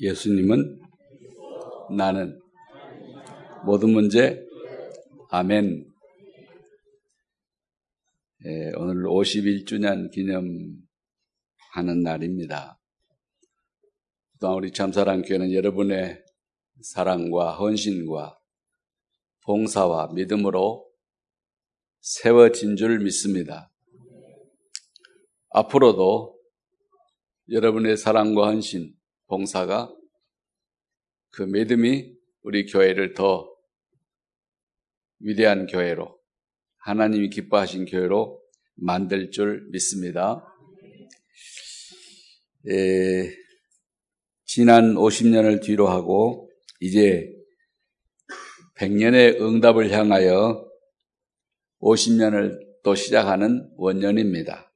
예수님은 나는 모든 문제 아멘. 예, 오늘 51주년 기념하는 날입니다. 또한 우리 참사랑교회는 여러분의 사랑과 헌신과 봉사와 믿음으로 세워진 줄 믿습니다. 앞으로도 여러분의 사랑과 헌신, 봉사가 그 믿음이 우리 교회를 더 위대한 교회로 하나님이 기뻐하신 교회로 만들 줄 믿습니다. 에, 지난 50년을 뒤로 하고 이제 100년의 응답을 향하여 50년을 또 시작하는 원년입니다.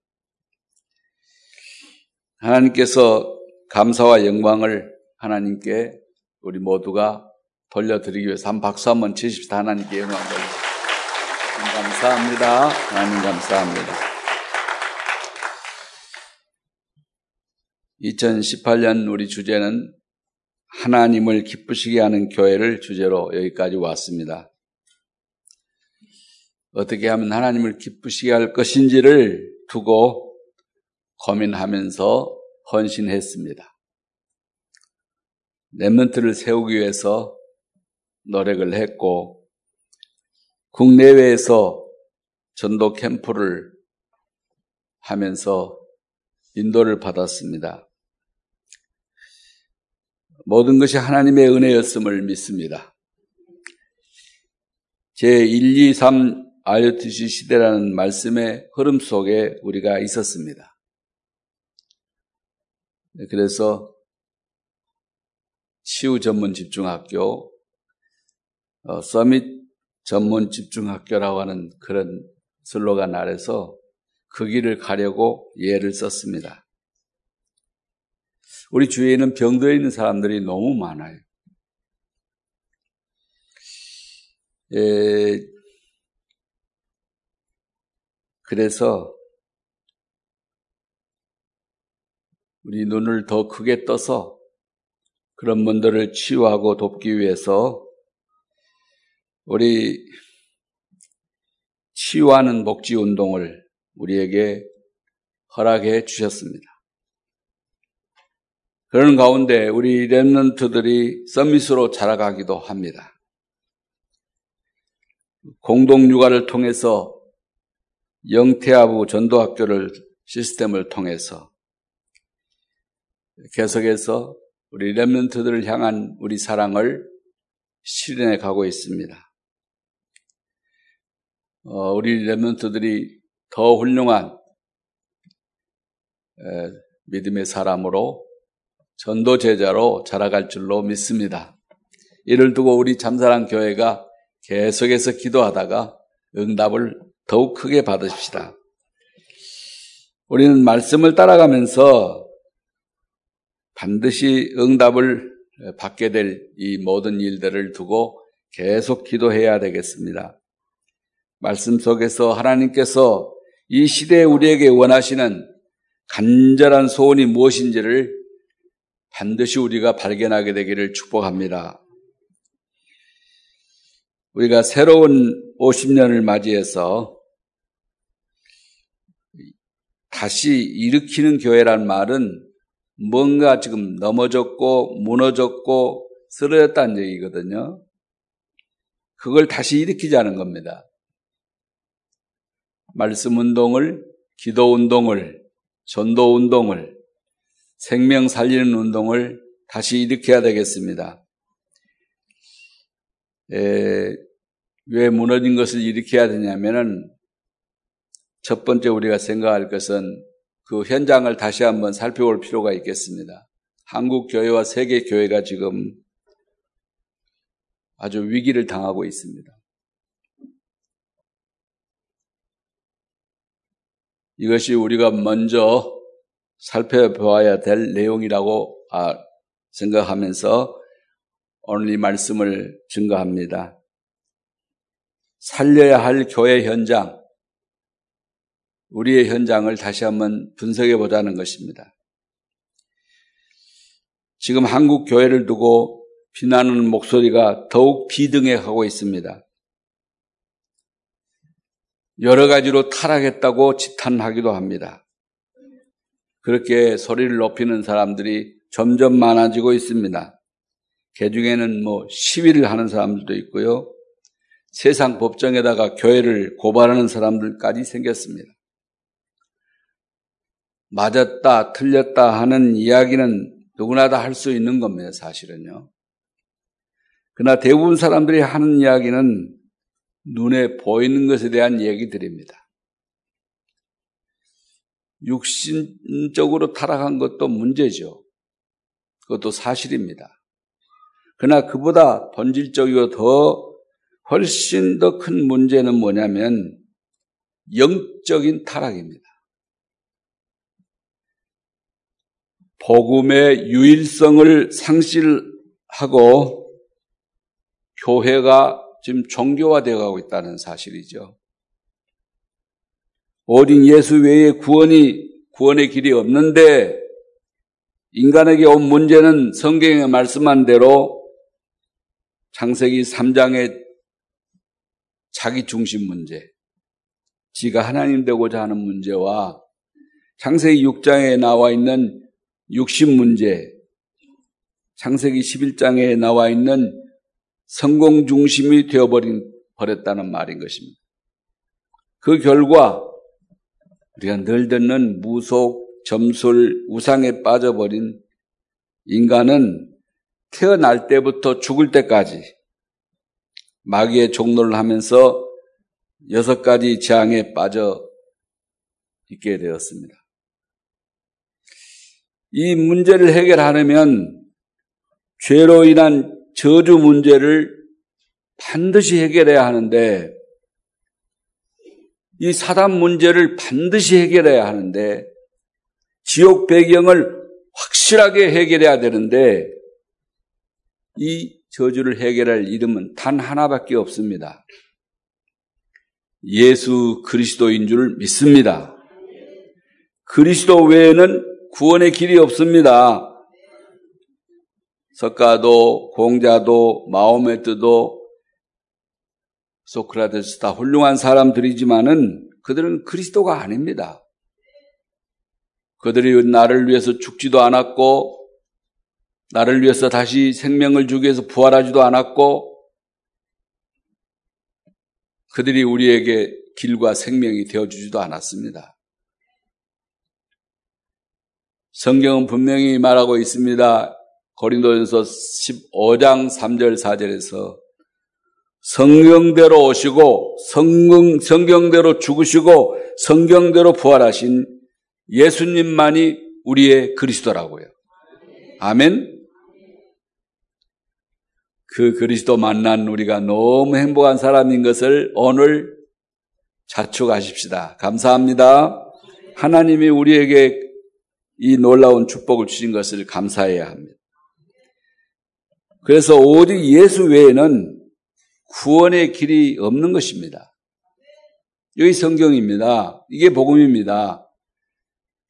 하나님께서 감사와 영광을 하나님께 우리 모두가 돌려드리기 위해서 한 박수 한번 치십시다. 하나님께 영광을 감사합니다. 하나님 감사합니다. 2018년 우리 주제는 하나님을 기쁘시게 하는 교회를 주제로 여기까지 왔습니다. 어떻게 하면 하나님을 기쁘시게 할 것인지를 두고 고민하면서 헌신했습니다. 랩런트를 세우기 위해서 노력을 했고 국내외에서 전도 캠프를 하면서 인도를 받았습니다. 모든 것이 하나님의 은혜였음을 믿습니다. 제 1, 2, 3 IOTC 시대라는 말씀의 흐름 속에 우리가 있었습니다. 네, 그래서 치유 전문 집중학교, 어, 서밋 전문 집중학교라고 하는 그런 슬로건 아래서 그 길을 가려고 예를 썼습니다. 우리 주위에는 병들어 있는 사람들이 너무 많아요. 예, 그래서 우리 눈을 더 크게 떠서 그런 분들을 치유하고 돕기 위해서 우리 치유하는 복지 운동을 우리에게 허락해 주셨습니다. 그런 가운데 우리 랩런트들이 서밋으로 자라가기도 합니다. 공동 육아를 통해서 영태아부 전도학교를 시스템을 통해서 계속해서 우리 렘런트들을 향한 우리 사랑을 실현해 가고 있습니다. 어, 우리 렘런트들이 더 훌륭한 에, 믿음의 사람으로 전도 제자로 자라갈 줄로 믿습니다. 이를 두고 우리 참사랑 교회가 계속해서 기도하다가 응답을 더욱 크게 받으십시다. 우리는 말씀을 따라가면서 반드시 응답을 받게 될 이 모든 일들을 두고 계속 기도해야 되겠습니다. 말씀 속에서 하나님께서 이 시대에 우리에게 원하시는 간절한 소원이 무엇인지를 반드시 우리가 발견하게 되기를 축복합니다. 우리가 새로운 50년을 맞이해서 다시 일으키는 교회란 말은 뭔가 지금 넘어졌고 무너졌고 쓰러졌다는 얘기거든요. 그걸 다시 일으키자는 겁니다. 말씀 운동을, 기도 운동을, 전도 운동을, 생명 살리는 운동을 다시 일으켜야 되겠습니다. 에, 왜 무너진 것을 일으켜야 되냐면은 첫 번째 우리가 생각할 것은 그 현장을 다시 한번 살펴볼 필요가 있겠습니다. 한국 교회와 세계 교회가 지금 아주 위기를 당하고 있습니다. 이것이 우리가 먼저 살펴보아야 될 내용이라고 아, 생각하면서 오늘 이 말씀을 증거합니다. 살려야 할 교회 현장, 우리의 현장을 다시 한번 분석해 보자는 것입니다. 지금 한국 교회를 두고 비난하는 목소리가 더욱 비등해가고 있습니다. 여러 가지로 타락했다고 지탄하기도 합니다. 그렇게 소리를 높이는 사람들이 점점 많아지고 있습니다. 개 중에는 뭐 시위를 하는 사람들도 있고요. 세상 법정에다가 교회를 고발하는 사람들까지 생겼습니다. 맞았다, 틀렸다 하는 이야기는 누구나 다 할 수 있는 겁니다, 사실은요. 그러나 대부분 사람들이 하는 이야기는 눈에 보이는 것에 대한 얘기들입니다. 육신적으로 타락한 것도 문제죠. 그것도 사실입니다. 그러나 그보다 본질적이고 더 훨씬 더 큰 문제는 뭐냐면 영적인 타락입니다. 복음의 유일성을 상실하고 교회가 지금 종교화되어 가고 있다는 사실이죠. 어린 예수 외에 구원이 구원의 길이 없는데 인간에게 온 문제는 성경에 말씀한 대로 창세기 3장의 자기 중심 문제, 지가 하나님 되고자 하는 문제와 창세기 6장에 나와 있는 육신 문제, 창세기 11장에 나와 있는 성공 중심이 되어버린 버렸다는 말인 것입니다. 그 결과 우리가 늘 듣는 무속, 점술, 우상에 빠져버린 인간은 태어날 때부터 죽을 때까지 마귀의 종로를 하면서 여섯 가지 재앙에 빠져 있게 되었습니다. 이 문제를 해결하려면 죄로 인한 저주 문제를 반드시 해결해야 하는데 이 사단 문제를 반드시 해결해야 하는데 지옥 배경을 확실하게 해결해야 되는데 이 저주를 해결할 이름은 단 하나밖에 없습니다. 예수 그리스도인 줄 믿습니다. 그리스도 외에는 구원의 길이 없습니다. 석가도, 공자도, 마오메트도, 소크라테스 다 훌륭한 사람들이지만은 그들은 그리스도가 아닙니다. 그들이 나를 위해서 죽지도 않았고, 나를 위해서 다시 생명을 주기 위해서 부활하지도 않았고, 그들이 우리에게 길과 생명이 되어주지도 않았습니다. 성경은 분명히 말하고 있습니다. 고린도전서 15장 3절 4절에서 성경대로 오시고 성경, 성경대로 죽으시고 성경대로 부활하신 예수님만이 우리의 그리스도라고요. 아멘. 그 그리스도 만난 우리가 너무 행복한 사람인 것을 오늘 자축하십시다. 감사합니다. 하나님이 우리에게 이 놀라운 축복을 주신 것을 감사해야 합니다. 그래서 오직 예수 외에는 구원의 길이 없는 것입니다. 여기 성경입니다. 이게 복음입니다.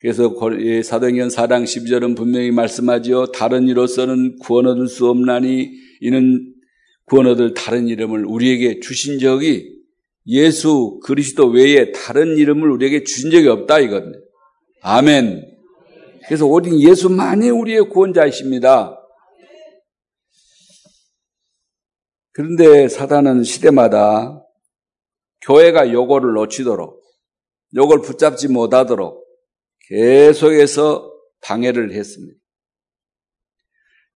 그래서 사도행전 4장 12절은 분명히 말씀하지요. 다른 이로서는 구원 얻을 수 없나니 이는 구원 얻을 다른 이름을 우리에게 주신 적이 예수 그리스도 외에 다른 이름을 우리에게 주신 적이 없다 이겁니다. 아멘. 그래서 오직 예수만이 우리의 구원자이십니다. 그런데 사단은 시대마다 교회가 요거를 놓치도록, 요걸 붙잡지 못하도록 계속해서 방해를 했습니다.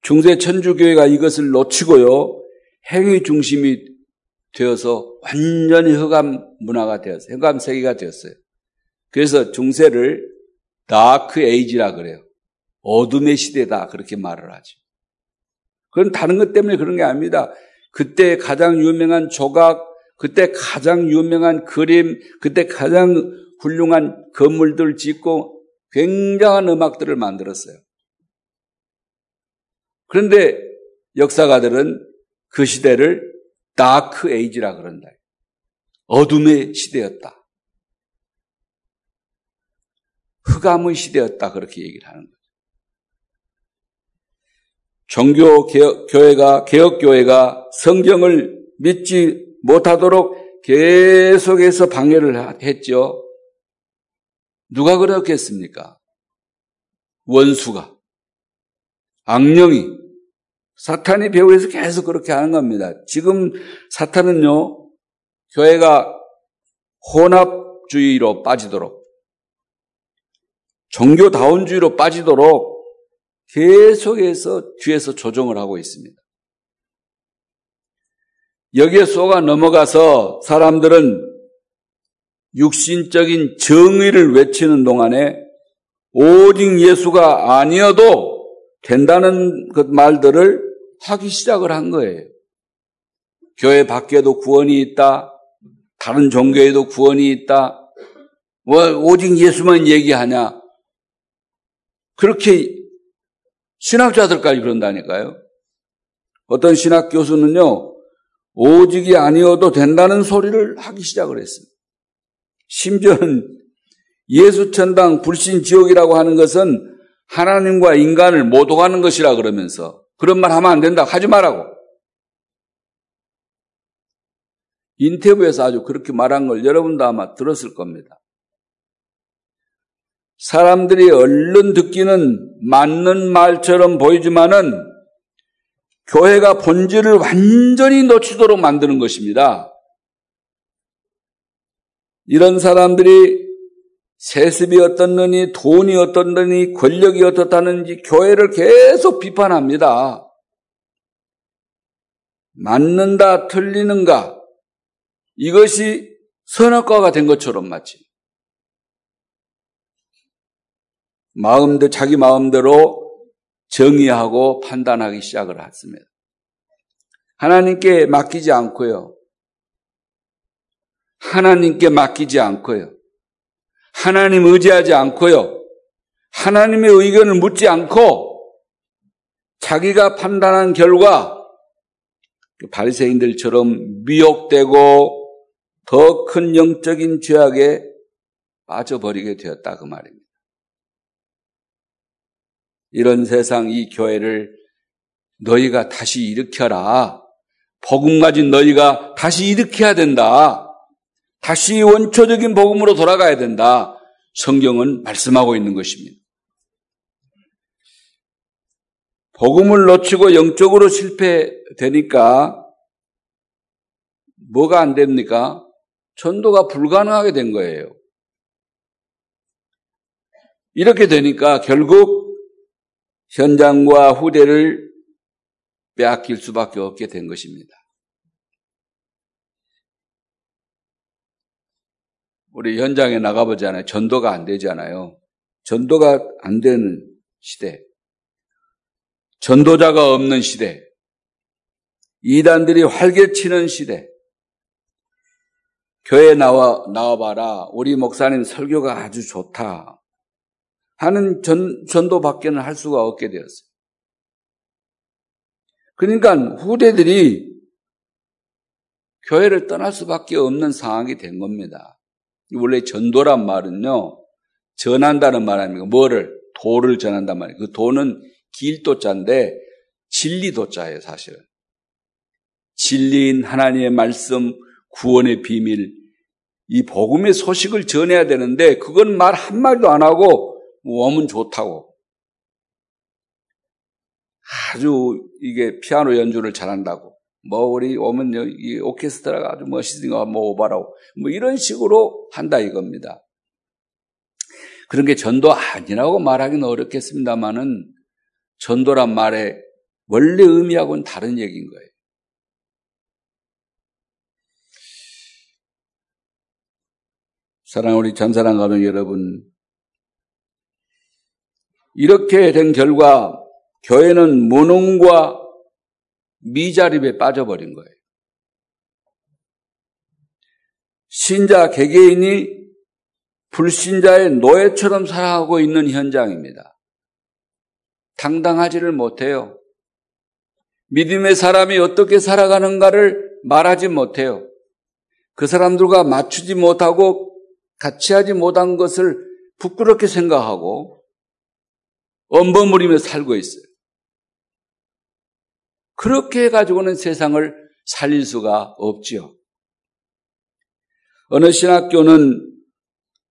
중세 천주교회가 이것을 놓치고요, 행위 중심이 되어서 완전히 흑암 문화가 되었어요. 흑암 세계가 되었어요. 그래서 중세를 다크 에이지라 그래요. 어둠의 시대다. 그렇게 말을 하죠. 그건 다른 것 때문에 그런 게 아닙니다. 그때 가장 유명한 조각, 그때 가장 유명한 그림, 그때 가장 훌륭한 건물들 짓고 굉장한 음악들을 만들었어요. 그런데 역사가들은 그 시대를 다크 에이지라 그런다. 어둠의 시대였다. 흑암의 시대였다. 그렇게 얘기를 하는 거죠. 종교 개혁, 교회가 개혁 교회가 성경을 믿지 못하도록 계속해서 방해를 했죠. 누가 그렇겠습니까? 원수가 악령이 사탄이 배후에서 계속 그렇게 하는 겁니다. 지금 사탄은요 교회가 혼합주의로 빠지도록 종교다운주의로 빠지도록 계속해서 뒤에서 조정을 하고 있습니다. 여기에 쏘가 넘어가서 사람들은 육신적인 정의를 외치는 동안에 오직 예수가 아니어도 된다는 그 말들을 하기 시작을 한 거예요. 교회 밖에도 구원이 있다. 다른 종교에도 구원이 있다. 뭐 오직 예수만 얘기하냐? 그렇게 신학자들까지 그런다니까요. 어떤 신학 교수는요, 오직이 아니어도 된다는 소리를 하기 시작을 했습니다. 심지어는 예수 천당 불신 지옥이라고 하는 것은 하나님과 인간을 못 오가는 것이라 그러면서 그런 말 하면 안 된다. 하지 말라고. 인터뷰에서 아주 그렇게 말한 걸 여러분도 아마 들었을 겁니다. 사람들이 얼른 듣기는 맞는 말처럼 보이지만은 교회가 본질을 완전히 놓치도록 만드는 것입니다. 이런 사람들이 세습이 어떻느니 돈이 어떻느니 권력이 어떻다는지 교회를 계속 비판합니다. 맞는다 틀리는가 이것이 선악과가 된 것처럼 마치 마음대 자기 마음대로 정의하고 판단하기 시작을 했습니다. 하나님께 맡기지 않고요. 하나님께 맡기지 않고요. 하나님 의지하지 않고요. 하나님의 의견을 묻지 않고 자기가 판단한 결과 그 바리새인들처럼 미혹되고 더 큰 영적인 죄악에 빠져버리게 되었다 그 말입니다. 이런 세상 이 교회를 너희가 다시 일으켜라. 복음 가진 너희가 다시 일으켜야 된다. 다시 원초적인 복음으로 돌아가야 된다. 성경은 말씀하고 있는 것입니다. 복음을 놓치고 영적으로 실패되니까 뭐가 안 됩니까? 전도가 불가능하게 된 거예요. 이렇게 되니까 결국 현장과 후대를 빼앗길 수밖에 없게 된 것입니다. 우리 현장에 나가보잖아요. 전도가 안 되잖아요. 전도가 안 되는 시대. 전도자가 없는 시대. 이단들이 활개치는 시대. 교회 나와, 나와봐라. 우리 목사님 설교가 아주 좋다. 하는 전, 전도밖에는 할 수가 없게 되었어요. 그러니까 후대들이 교회를 떠날 수밖에 없는 상황이 된 겁니다. 원래 전도란 말은요, 전한다는 말 아닙니까? 뭐를? 도를 전한단 말이에요. 그 도는 길도 자인데 진리도 자예요, 사실은. 진리인 하나님의 말씀, 구원의 비밀, 이 복음의 소식을 전해야 되는데 그건 말 한마디도 안 하고 웜은 좋다고. 아주 이게 피아노 연주를 잘한다고. 뭐 우리 웜은 이 오케스트라가 아주 멋있으니까 뭐 오바라고. 뭐 이런 식으로 한다 이겁니다. 그런 게 전도 아니라고 말하기는 어렵겠습니다만은 전도란 말의 원래 의미하고는 다른 얘기인 거예요. 사랑 우리 전사랑 가면 여러분 이렇게 된 결과 교회는 무능과 미자립에 빠져버린 거예요. 신자 개개인이 불신자의 노예처럼 살아가고 있는 현장입니다. 당당하지를 못해요. 믿음의 사람이 어떻게 살아가는가를 말하지 못해요. 그 사람들과 맞추지 못하고 같이 하지 못한 것을 부끄럽게 생각하고 엄버무리며 살고 있어요. 그렇게 해가지고는 세상을 살릴 수가 없지요. 어느 신학교는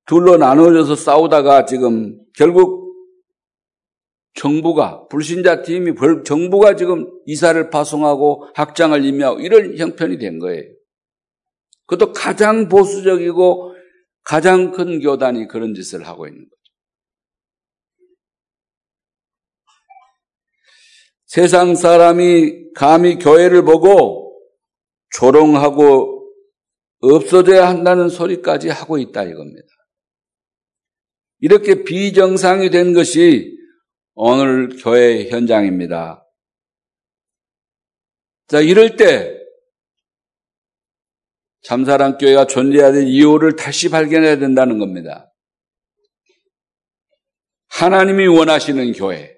둘로 나눠져서 싸우다가 지금 결국 정부가 불신자 팀이 정부가 지금 이사를 파송하고 학장을 임명하고 이런 형편이 된 거예요. 그것도 가장 보수적이고 가장 큰 교단이 그런 짓을 하고 있는 거죠. 세상 사람이 감히 교회를 보고 조롱하고 없어져야 한다는 소리까지 하고 있다 이겁니다. 이렇게 비정상이 된 것이 오늘 교회 현장입니다. 자, 이럴 때 참사랑 교회가 존재해야 될 이유를 다시 발견해야 된다는 겁니다. 하나님이 원하시는 교회,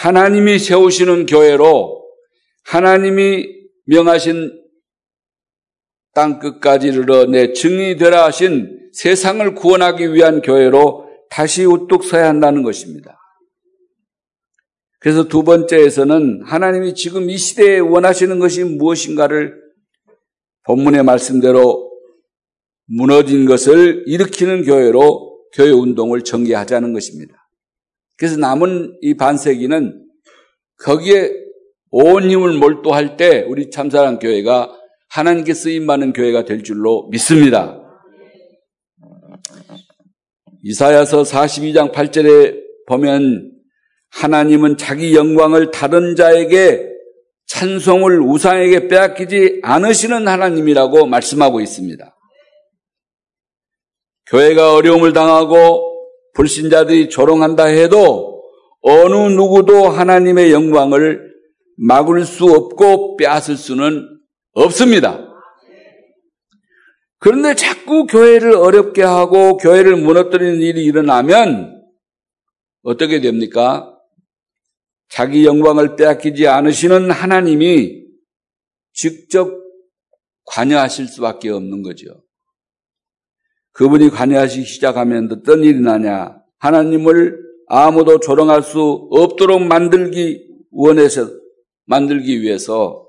하나님이 세우시는 교회로 하나님이 명하신 땅 끝까지 이르러 내 증이 되라 하신 세상을 구원하기 위한 교회로 다시 우뚝 서야 한다는 것입니다. 그래서 두 번째에서는 하나님이 지금 이 시대에 원하시는 것이 무엇인가를 본문의 말씀대로 무너진 것을 일으키는 교회로 교회 운동을 전개하자는 것입니다. 그래서 남은 이 반세기는 거기에 온 힘을 몰두할 때 우리 참사랑 교회가 하나님께 쓰임 받는 교회가 될 줄로 믿습니다. 이사야서 42장 8절에 보면 하나님은 자기 영광을 다른 자에게 찬송을 우상에게 빼앗기지 않으시는 하나님이라고 말씀하고 있습니다. 교회가 어려움을 당하고 불신자들이 조롱한다 해도 어느 누구도 하나님의 영광을 막을 수 없고 빼앗을 수는 없습니다. 그런데 자꾸 교회를 어렵게 하고 교회를 무너뜨리는 일이 일어나면 어떻게 됩니까? 자기 영광을 빼앗기지 않으시는 하나님이 직접 관여하실 수밖에 없는 거죠. 그분이 관여하시기 시작하면 어떤 일이 나냐? 하나님을 아무도 조롱할 수 없도록 만들기 원해서 만들기 위해서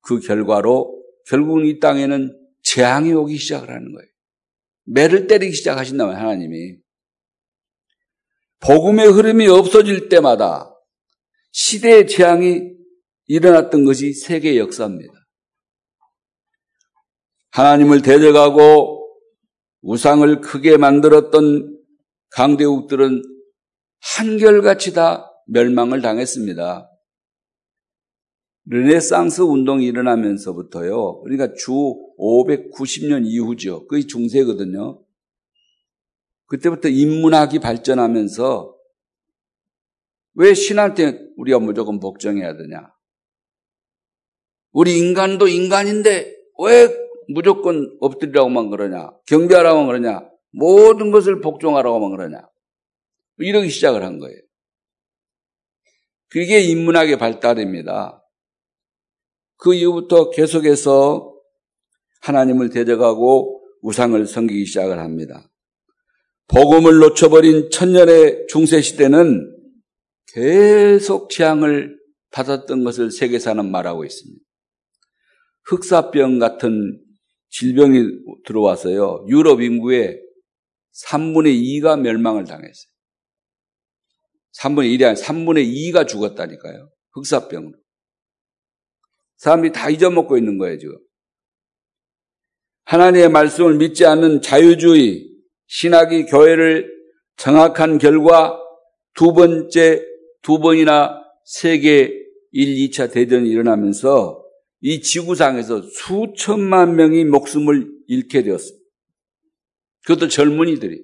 그 결과로 결국은 이 땅에는 재앙이 오기 시작을 하는 거예요. 매를 때리기 시작하신다면 하나님이 복음의 흐름이 없어질 때마다 시대의 재앙이 일어났던 것이 세계 역사입니다. 하나님을 대적하고 우상을 크게 만들었던 강대국들은 한결같이 다 멸망을 당했습니다. 르네상스 운동이 일어나면서부터요. 그러니까 주 590년 이후죠. 거의 중세거든요. 그때부터 인문학이 발전하면서 왜 신한테 우리가 무조건 복종해야 되냐? 우리 인간도 인간인데 왜 무조건 엎드리라고만 그러냐? 경배하라고만 그러냐? 모든 것을 복종하라고만 그러냐? 이러기 시작을 한 거예요. 그게 인문학의 발달입니다. 그 이후부터 계속해서 하나님을 대적하고 우상을 섬기기 시작을 합니다. 복음을 놓쳐버린 천년의 중세시대는 계속 재앙을 받았던 것을 세계사는 말하고 있습니다. 흑사병 같은 질병이 들어와서요, 유럽 인구의 3분의 2가 멸망을 당했어요. 3분의 1이 아니라 3분의 2가 죽었다니까요. 흑사병으로. 사람들이 다 잊어먹고 있는 거예요, 지금. 하나님의 말씀을 믿지 않는 자유주의, 신학이 교회를 정확한 결과 두 번째, 두 번이나 세계 1, 2차 대전이 일어나면서 이 지구상에서 수천만 명이 목숨을 잃게 되었습니다. 그것도 젊은이들이.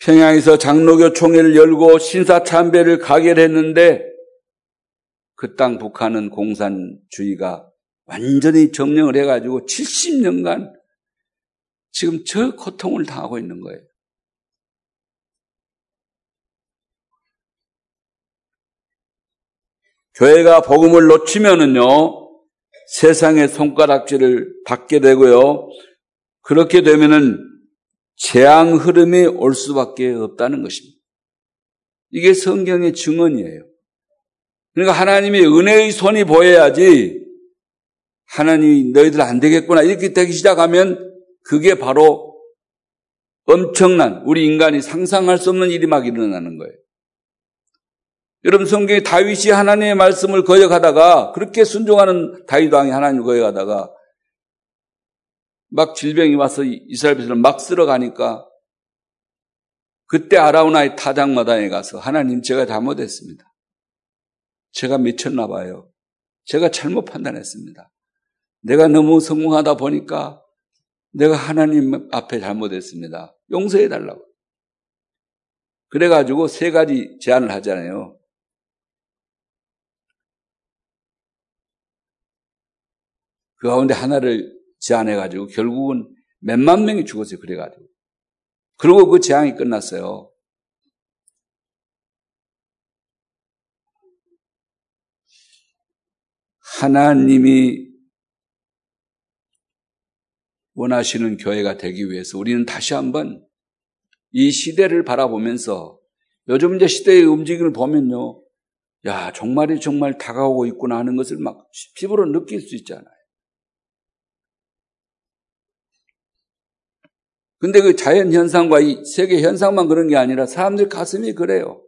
평양에서 장로교 총회를 열고 신사참배를 가결했는데 그 땅 북한은 공산주의가 완전히 점령을 해가지고 70년간 지금 저 고통을 당하고 있는 거예요. 교회가 복음을 놓치면은요, 세상의 손가락질을 받게 되고요, 그렇게 되면은 재앙 흐름이 올 수밖에 없다는 것입니다. 이게 성경의 증언이에요. 그러니까 하나님의 은혜의 손이 보여야지 하나님이 너희들 안 되겠구나 이렇게 되기 시작하면 그게 바로 엄청난 우리 인간이 상상할 수 없는 일이 막 일어나는 거예요. 여러분 성경에 다윗이 하나님의 말씀을 거역하다가 그렇게 순종하는 다윗 왕이 하나님을 거역하다가 막 질병이 와서 이스라엘 백성을 막 쓸어가니까 그때 아라우나의 타작마당에 가서 하나님 제가 잘못했습니다. 제가 미쳤나 봐요. 제가 잘못 판단했습니다. 내가 너무 성공하다 보니까 내가 하나님 앞에 잘못했습니다. 용서해 달라고. 그래가지고 세 가지 제안을 하잖아요. 그 가운데 하나를 제안해가지고 결국은 몇만 명이 죽었어요. 그래가지고. 그리고 그 재앙이 끝났어요. 하나님이 원하시는 교회가 되기 위해서 우리는 다시 한번 이 시대를 바라보면서 요즘 이제 시대의 움직임을 보면요. 야, 정말이 정말 다가오고 있구나 하는 것을 막 피부로 느낄 수 있잖아요. 근데 그 자연 현상과 이 세계 현상만 그런 게 아니라 사람들 가슴이 그래요.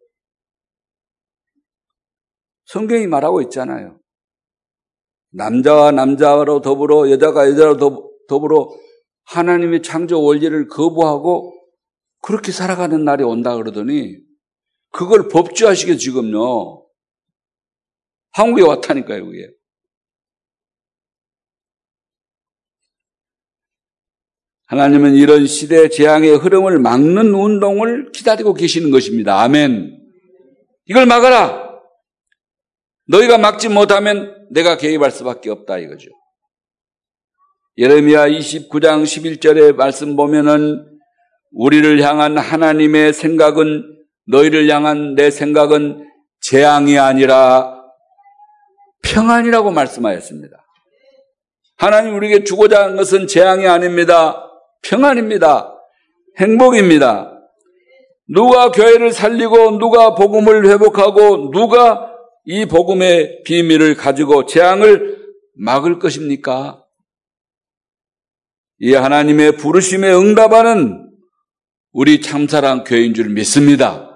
성경이 말하고 있잖아요. 남자와 남자로 더불어 여자가 여자로 더불어 하나님의 창조 원리를 거부하고 그렇게 살아가는 날이 온다 그러더니 그걸 법주하시게 지금요. 한국에 왔다니까요, 그게. 하나님은 이런 시대 재앙의 흐름을 막는 운동을 기다리고 계시는 것입니다. 아멘. 이걸 막아라. 너희가 막지 못하면 내가 개입할 수밖에 없다 이거죠. 예레미야 29장 11절의 말씀 보면은 우리를 향한 하나님의 생각은 너희를 향한 내 생각은 재앙이 아니라 평안이라고 말씀하였습니다. 하나님 우리에게 주고자 하는 것은 재앙이 아닙니다. 평안입니다. 행복입니다. 누가 교회를 살리고 누가 복음을 회복하고 누가 이 복음의 비밀을 가지고 재앙을 막을 것입니까? 이 하나님의 부르심에 응답하는 우리 참사랑 교회인 줄 믿습니다.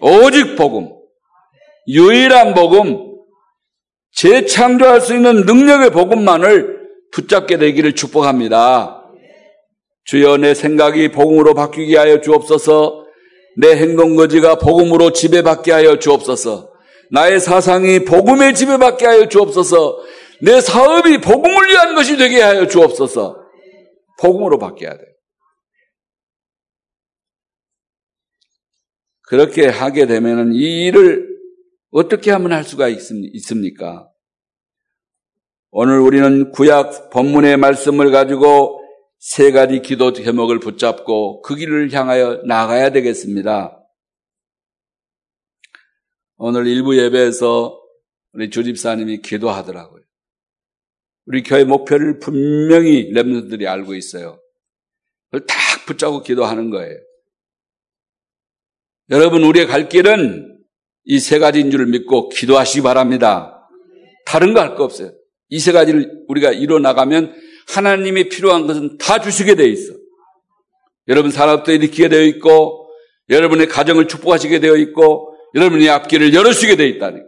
오직 복음, 유일한 복음, 재창조할 수 있는 능력의 복음만을 붙잡게 되기를 축복합니다. 주여 내 생각이 복음으로 바뀌게 하여 주옵소서. 내 행동 거지가 복음으로 지배받게 하여 주옵소서. 나의 사상이 복음에 지배받게 하여 주옵소서. 내 사업이 복음을 위한 것이 되게 하여 주옵소서. 복음으로 바뀌어야 돼. 그렇게 하게 되면 이 일을 어떻게 하면 할 수가 있습니까? 오늘 우리는 구약 본문의 말씀을 가지고 세 가지 기도 제목을 붙잡고 그 길을 향하여 나가야 되겠습니다. 오늘 일부 예배에서 우리 주집사님이 기도하더라고요. 우리 교회 목표를 분명히 랩런들이 알고 있어요. 그걸 딱 붙잡고 기도하는 거예요. 여러분, 우리의 갈 길은 이 세 가지인 줄 믿고 기도하시기 바랍니다. 다른 거 할 거 없어요. 이 세 가지를 우리가 이뤄 나가면 하나님이 필요한 것은 다 주시게 되어 있어. 여러분 산업도 일으키게 되어 있고, 여러분의 가정을 축복하시게 되어 있고, 여러분의 앞길을 열어주시게 되어 있다니.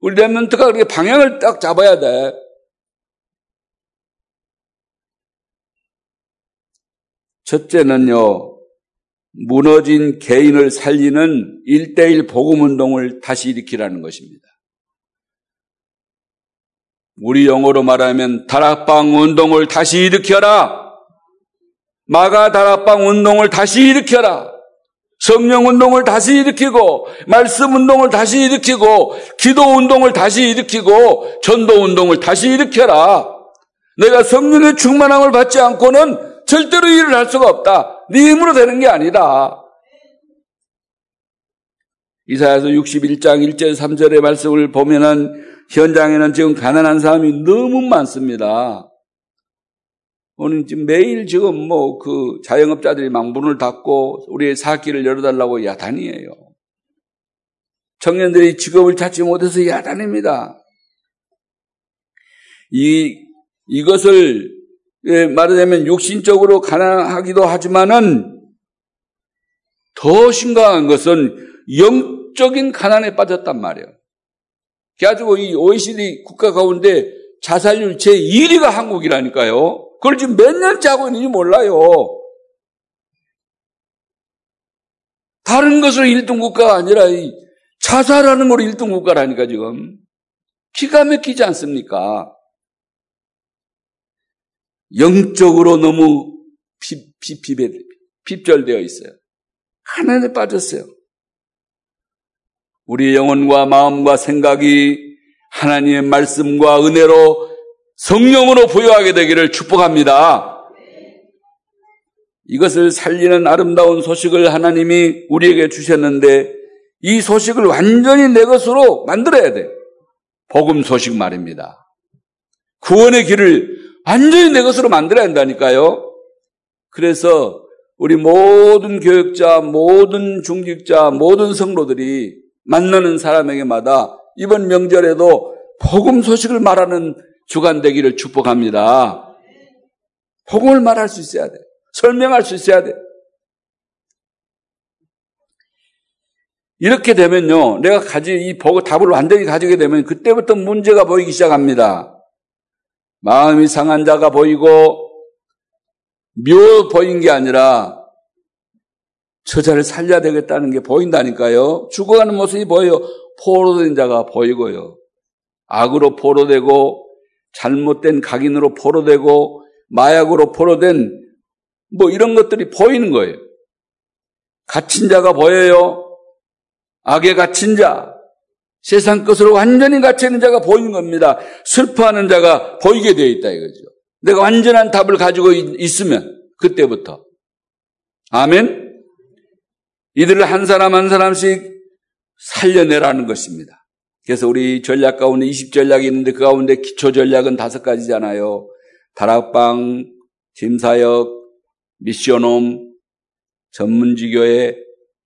우리 랩런트가 그렇게 방향을 딱 잡아야 돼. 첫째는요, 무너진 개인을 살리는 일대일 복음운동을 다시 일으키라는 것입니다. 우리 영어로 말하면 다락방 운동을 다시 일으켜라. 마가 다락방 운동을 다시 일으켜라. 성령 운동을 다시 일으키고 말씀 운동을 다시 일으키고 기도 운동을 다시 일으키고 전도 운동을 다시 일으켜라. 내가 성령의 충만함을 받지 않고는 절대로 일을 할 수가 없다. 네 힘으로 되는 게 아니다. 이사야서 61장 1절 3절의 말씀을 보면은 현장에는 지금 가난한 사람이 너무 많습니다. 오늘 지금 매일 지금 뭐 그 자영업자들이 막 문을 닫고 우리의 사기를 열어달라고 야단이에요. 청년들이 직업을 찾지 못해서 야단입니다. 이, 이것을 예, 말하자면 육신적으로 가난하기도 하지만은 더 심각한 것은 영 적인 가난에 빠졌단 말이에요. 그래가지고 이 OECD 국가 가운데 자살률 제1위가 한국이라니까요. 그걸 지금 몇 년째 하고 있는지 몰라요. 다른 것으로 1등 국가가 아니라 자살하는 걸로 1등 국가라니까 지금. 기가 막히지 않습니까? 영적으로 너무 핍절되어 있어요. 하나님에 빠졌어요. 우리 영혼과 마음과 생각이 하나님의 말씀과 은혜로 성령으로 부여하게 되기를 축복합니다. 이것을 살리는 아름다운 소식을 하나님이 우리에게 주셨는데 이 소식을 완전히 내 것으로 만들어야 돼. 복음 소식 말입니다. 구원의 길을 완전히 내 것으로 만들어야 한다니까요. 그래서 우리 모든 교육자, 모든 중직자, 모든 성로들이 만나는 사람에게마다 이번 명절에도 복음 소식을 말하는 주간 되기를 축복합니다. 복음을 말할 수 있어야 돼. 설명할 수 있어야 돼. 이렇게 되면요, 내가 가지, 이 답을 완전히 가지게 되면 그때부터 문제가 보이기 시작합니다. 마음이 상한 자가 보이고 묘 보인 게 아니라 저자를 살려야 되겠다는 게 보인다니까요. 죽어가는 모습이 보여요. 포로된 자가 보이고요. 악으로 포로되고 잘못된 각인으로 포로되고 마약으로 포로된 뭐 이런 것들이 보이는 거예요. 갇힌 자가 보여요. 악에 갇힌 자, 세상 것으로 완전히 갇혀있는 자가 보이는 겁니다. 슬퍼하는 자가 보이게 되어 있다 이거죠. 내가 완전한 답을 가지고 있으면 그때부터 아멘. 이들을 한 사람 한 사람씩 살려내라는 것입니다. 그래서 우리 전략 가운데 20전략이 있는데 그 가운데 기초 전략은 다섯 가지잖아요. 다락방, 짐사역, 미션홈, 전문지교회,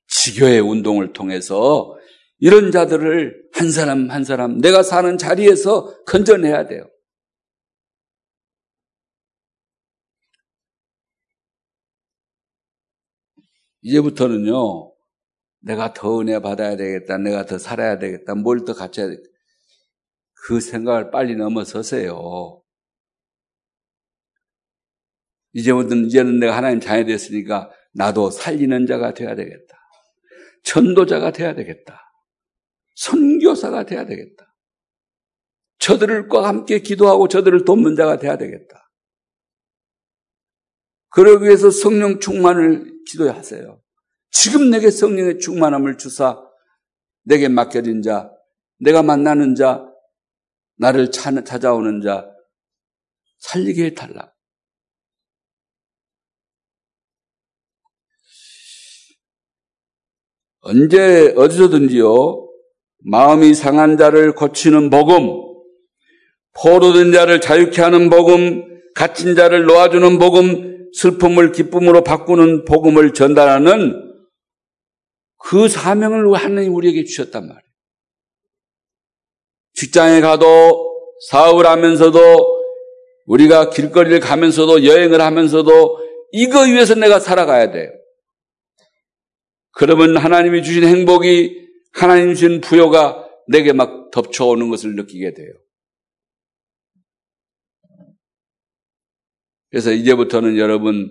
지교회 운동을 통해서 이런 자들을 한 사람 한 사람 내가 사는 자리에서 건져내야 돼요. 이제부터는요, 내가 더 은혜 받아야 되겠다, 내가 더 살아야 되겠다, 뭘 더 갖춰야 되겠다. 그 생각을 빨리 넘어서세요. 이제부터는, 이제는 내가 하나님 자녀 됐으니까 나도 살리는 자가 돼야 되겠다. 전도자가 돼야 되겠다. 선교사가 돼야 되겠다. 저들과 함께 기도하고 저들을 돕는 자가 돼야 되겠다. 그러기 위해서 성령 충만을 기도하세요. 지금 내게 성령의 충만함을 주사 내게 맡겨진 자, 내가 만나는 자, 나를 찾아오는 자 살리게 해달라. 언제 어디서든지요 마음이 상한 자를 고치는 복음, 포로된 자를 자유케 하는 복음, 갇힌 자를 놓아주는 복음, 슬픔을 기쁨으로 바꾸는 복음을 전달하는 그 사명을 하나님 우리에게 주셨단 말이에요. 직장에 가도 사업을 하면서도 우리가 길거리를 가면서도 여행을 하면서도 이거 위해서 내가 살아가야 돼요. 그러면 하나님이 주신 행복이 하나님 주신 부여가 내게 막 덮쳐오는 것을 느끼게 돼요. 그래서 이제부터는 여러분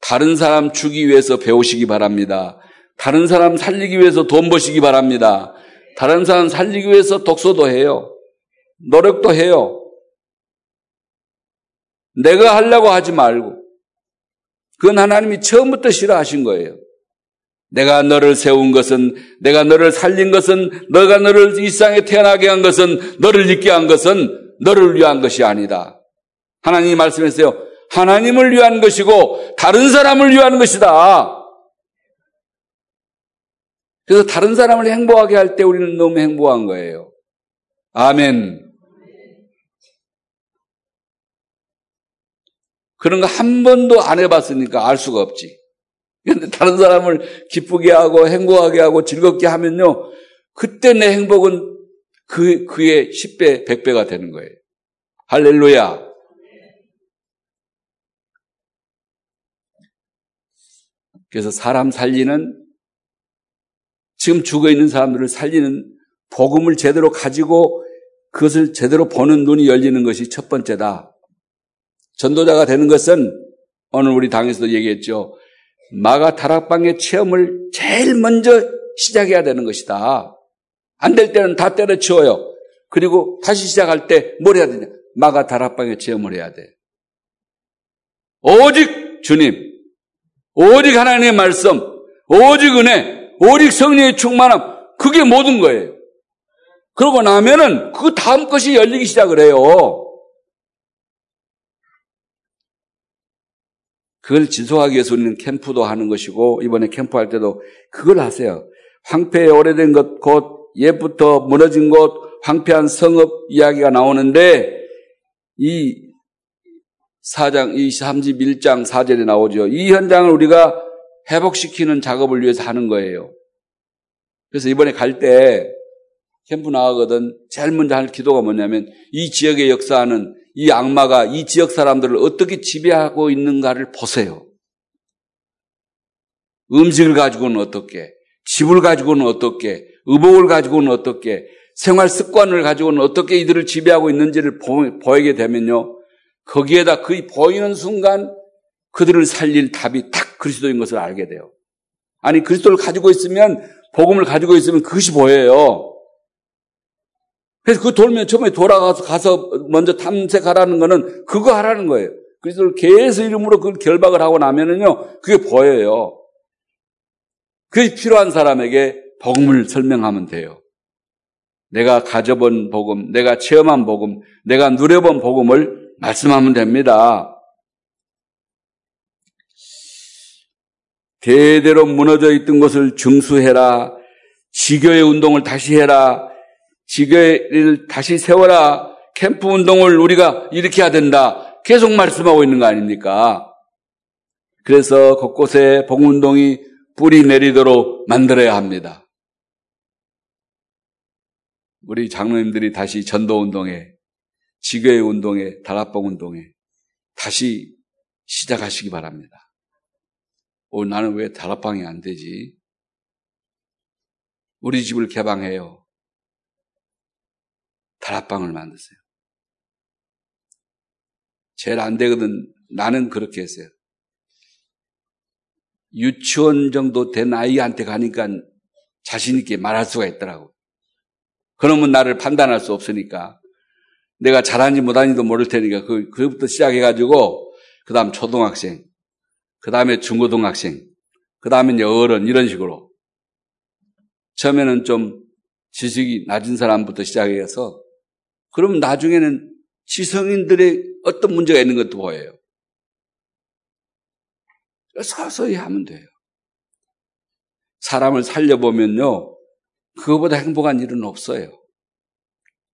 다른 사람 주기 위해서 배우시기 바랍니다. 다른 사람 살리기 위해서 돈 버시기 바랍니다. 다른 사람 살리기 위해서 독서도 해요. 노력도 해요. 내가 하려고 하지 말고. 그건 하나님이 처음부터 싫어하신 거예요. 내가 너를 세운 것은, 내가 너를 살린 것은, 너가 너를 이 세상에 태어나게 한 것은, 너를 있게 한 것은 너를 위한 것이 아니다. 하나님이 말씀했어요. 하나님을 위한 것이고 다른 사람을 위한 것이다. 그래서 다른 사람을 행복하게 할 때 우리는 너무 행복한 거예요. 아멘. 그런 거 한 번도 안 해봤으니까 알 수가 없지. 그런데 다른 사람을 기쁘게 하고 행복하게 하고 즐겁게 하면요. 그때 내 행복은 그, 그의 10배, 100배가 되는 거예요. 할렐루야. 그래서 사람 살리는 지금 죽어 있는 사람들을 살리는 복음을 제대로 가지고 그것을 제대로 보는 눈이 열리는 것이 첫 번째다. 전도자가 되는 것은 오늘 우리 당에서도 얘기했죠. 마가 다락방의 체험을 제일 먼저 시작해야 되는 것이다. 안 될 때는 다 때려치워요. 그리고 다시 시작할 때 뭘 해야 되냐? 마가 다락방의 체험을 해야 돼. 오직 주님, 오직 하나님의 말씀, 오직 은혜, 오직 성령의 충만함, 그게 모든 거예요. 그러고 나면은 그 다음 것이 열리기 시작을 해요. 그걸 지속하기 위해서 우리는 캠프도 하는 것이고 이번에 캠프 할 때도 그걸 하세요. 황폐 오래된 것, 곧 옛부터 무너진 곳, 황폐한 성읍 이야기가 나오는데 이 4장, 이 31장 4절에 나오죠. 이 현장을 우리가 회복시키는 작업을 위해서 하는 거예요. 그래서 이번에 갈 때 캠프 나가거든 제일 먼저 할 기도가 뭐냐면 이 지역에 역사하는 이 악마가 이 지역 사람들을 어떻게 지배하고 있는가를 보세요. 음식을 가지고는 어떻게, 집을 가지고는 어떻게, 의복을 가지고는 어떻게, 생활 습관을 가지고는 어떻게 이들을 지배하고 있는지를 보이게 되면요. 거기에다 그 보이는 순간 그들을 살릴 답이 딱 그리스도인 것을 알게 돼요. 아니, 그리스도를 가지고 있으면, 복음을 가지고 있으면 그것이 보여요. 그래서 그 돌면 처음에 돌아가서 가서 먼저 탐색하라는 거는 그거 하라는 거예요. 그리스도를 계속 이름으로 그 결박을 하고 나면은요, 그게 보여요. 그게 필요한 사람에게 복음을 설명하면 돼요. 내가 가져본 복음, 내가 체험한 복음, 내가 누려본 복음을 말씀하면 됩니다. 대대로 무너져 있던 것을 증수해라. 지교의 운동을 다시 해라. 지교를 다시 세워라. 캠프 운동을 우리가 해야 된다. 계속 말씀하고 있는 거 아닙니까? 그래서 곳곳에 봉운동이 뿌리 내리도록 만들어야 합니다. 우리 장로님들이 다시 전도 운동에, 지교의 운동에, 다락봉 운동에 다시 시작하시기 바랍니다. 오, 나는 왜 다락방이 안 되지? 우리 집을 개방해요. 다락방을 만드세요. 제일 안 되거든. 나는 그렇게 했어요. 유치원 정도 된 아이한테 가니까 자신있게 말할 수가 있더라고. 그러면 나를 판단할 수 없으니까. 내가 잘하는지 못하는지도 모를 테니까 그, 그부터 시작해가지고, 그 다음 초등학생, 그 다음에 중고등학생, 그 다음에 어른, 이런 식으로. 처음에는 좀 지식이 낮은 사람부터 시작해서 그럼 나중에는 지성인들의 어떤 문제가 있는 것도 보여요. 서서히 하면 돼요. 사람을 살려보면요, 그거보다 행복한 일은 없어요.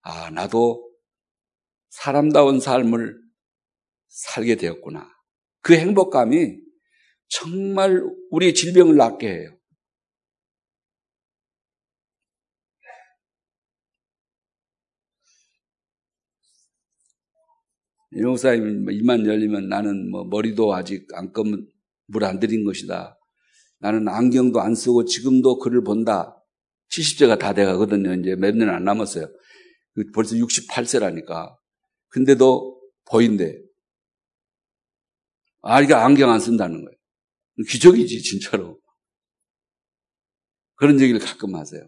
아, 나도 사람다운 삶을 살게 되었구나. 그 행복감이 정말 우리의 질병을 낫게 해요. 이 목사님이 뭐 입만 열리면 나는 뭐 머리도 아직 안 검은 물안 들인 것이다. 나는 안경도 안 쓰고 지금도 글을 본다. 70세가 다 돼가거든요. 이제 몇 년 안 남았어요. 그 벌써 68세라니까. 근데도 보인대. 아, 이게 안경 안 쓴다는 거예요. 기적이지, 진짜로. 그런 얘기를 가끔 하세요.